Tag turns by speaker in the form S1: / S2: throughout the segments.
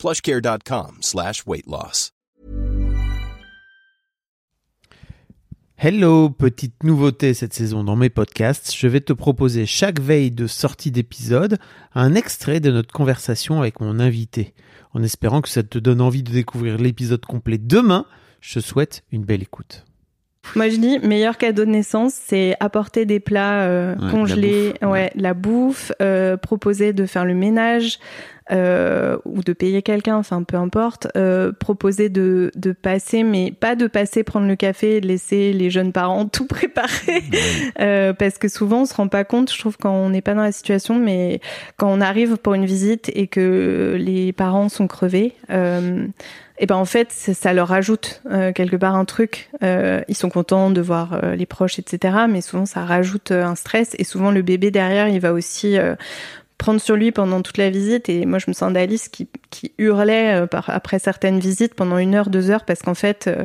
S1: plushcare.com slash weight loss.
S2: Hello, petite nouveauté cette saison dans mes podcasts. Je vais te proposer chaque veille de sortie d'épisode un extrait de notre conversation avec mon invité. En espérant que ça te donne envie de découvrir l'épisode complet demain, je te souhaite une belle écoute.
S3: Moi, je dis meilleur cadeau de naissance, c'est apporter des plats euh,
S2: Ouais,
S3: congelés,
S2: la bouffe,
S3: ouais, la bouffe, euh, proposer de faire le ménage euh, ou de payer quelqu'un, enfin peu importe. euh, proposer de, de passer, mais pas de passer prendre le café et de laisser les jeunes parents tout préparer, Euh, parce que souvent on se rend pas compte. Je trouve quand on n'est pas dans la situation, mais quand on arrive pour une visite et que les parents sont crevés. Euh, et ben en fait ça, ça leur rajoute euh, quelque part un truc. Euh, ils sont contents de voir les proches, etc. Mais souvent ça rajoute un stress et souvent le bébé derrière il va aussi euh, prendre sur lui pendant toute la visite. Et moi je me sens d'Alice qui, qui hurlait euh, par, après certaines visites pendant une heure, deux heures parce qu'en fait euh,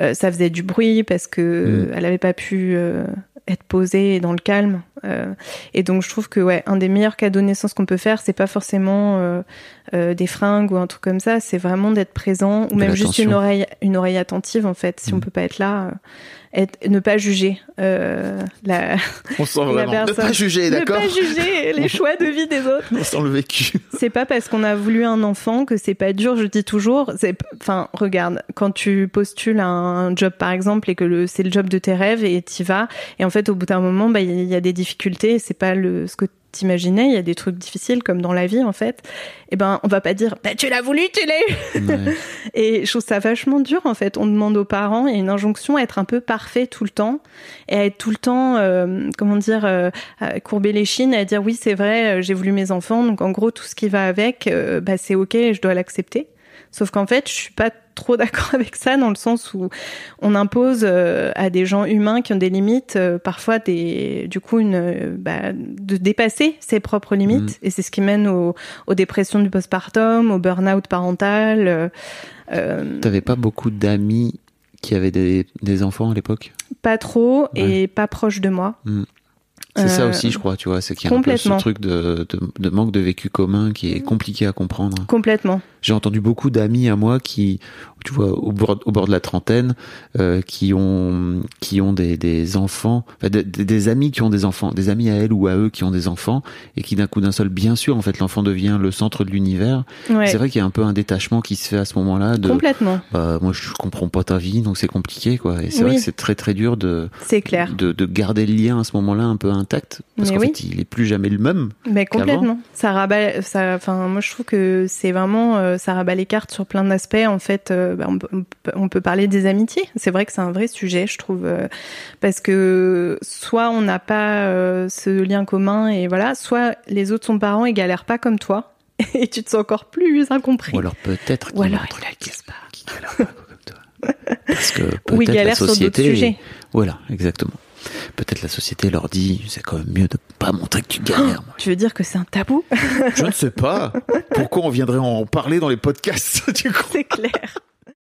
S3: euh, ça faisait du bruit parce que
S2: Mm.
S3: elle avait pas pu euh, être posée et dans le calme. Euh, et donc je trouve que ouais un des meilleurs cadeaux de naissance qu'on peut faire c'est pas forcément euh, euh, des fringues ou un truc comme ça, c'est vraiment d'être présent ou
S2: De
S3: même juste une oreille, une oreille attentive en fait. Si
S2: Mm.
S3: on peut pas être là, euh, être, ne pas juger euh, la,
S2: On sent
S3: la
S2: vraiment. Ne
S3: personne.
S2: pas juger,
S3: Ne
S2: d'accord
S3: pas juger les choix de vie des autres.
S2: On sent le vécu.
S3: C'est pas parce qu'on a voulu un enfant que c'est pas dur. Je dis toujours, c'est, enfin, regarde, quand tu postules à un job par exemple et que le, c'est le job de tes rêves et t'y vas, et en fait au bout d'un moment, bah il y a des difficultés. C'est pas le ce que t'imaginais. Il y a des trucs difficiles comme dans la vie en fait. Et ben on va pas dire, bah tu l'as voulu, tu l'as eu.
S2: Ouais.
S3: Et je trouve ça vachement dur en fait. On demande aux parents, il y a une injonction à être un peu parfait tout le temps et à être tout le temps, euh, comment dire, euh, à courber les chines, et à dire oui c'est vrai, euh, j'ai voulu mes enfants, donc en gros tout ce qui va avec, euh, bah, c'est ok, je dois l'accepter. Sauf qu'en fait, je suis pas trop d'accord avec ça dans le sens où on impose euh, à des gens humains qui ont des limites, euh, parfois des, du coup, une, euh, bah, de dépasser ses propres limites,
S2: Mhm.
S3: et c'est ce qui mène au- aux dépressions du postpartum, au burn-out parental. euh,
S2: T'avais pas beaucoup d'amis qui avaient des, des enfants à l'époque?
S3: Pas trop et pas proche de moi.
S2: C'est ça aussi, je crois, tu vois, c'est qu'il y a un peu ce truc de, de, de manque de vécu commun qui est compliqué à comprendre.
S3: Complètement.
S2: J'ai entendu beaucoup d'amis à moi qui, tu vois, au bord, au bord de la trentaine, euh, qui ont, qui ont des, des enfants, enfin, des, amis qui ont des enfants, des amis à elles ou à eux qui ont des enfants, et qui d'un coup d'un seul, bien sûr, en fait, l'enfant devient le centre de l'univers.
S3: Ouais.
S2: C'est vrai qu'il y a un peu un détachement qui se fait à ce moment-là de,
S3: Complètement.
S2: bah, moi, je comprends pas ta vie, donc c'est compliqué, quoi. Et c'est
S3: Oui.
S2: vrai que c'est très très dur de,
S3: C'est clair.
S2: de, de garder le lien à ce moment-là un peu intact, parce qu'en
S3: oui.
S2: fait, il est plus jamais le même.
S3: Mais complètement. Ça rabat, ça, enfin, moi je trouve que c'est vraiment, euh, ça rabat les cartes sur plein d'aspects. En fait, euh, bah, on, peut- on peut- on peut parler des amitiés. C'est vrai que c'est un vrai sujet, je trouve, euh, parce que soit on n'a pas euh, ce lien commun et voilà, soit les autres sont parents et galèrent pas comme toi et tu te sens encore plus incompris.
S2: Ou alors peut-être qu'il
S3: Ou
S2: y en a
S3: alors
S2: truc qui
S3: galèrent pas.
S2: pas comme toi. Parce que
S3: Ou ils
S2: peut-être la
S3: galèrent sur d'autres
S2: société.
S3: sujets.
S2: Voilà, exactement. Peut-être la société leur dit, c'est quand même mieux de pas montrer que tu galères. moi.
S3: Tu veux dire que c'est un tabou
S2: Je ne sais pas. Pourquoi on viendrait en parler dans les podcasts, du coup?
S3: C'est clair.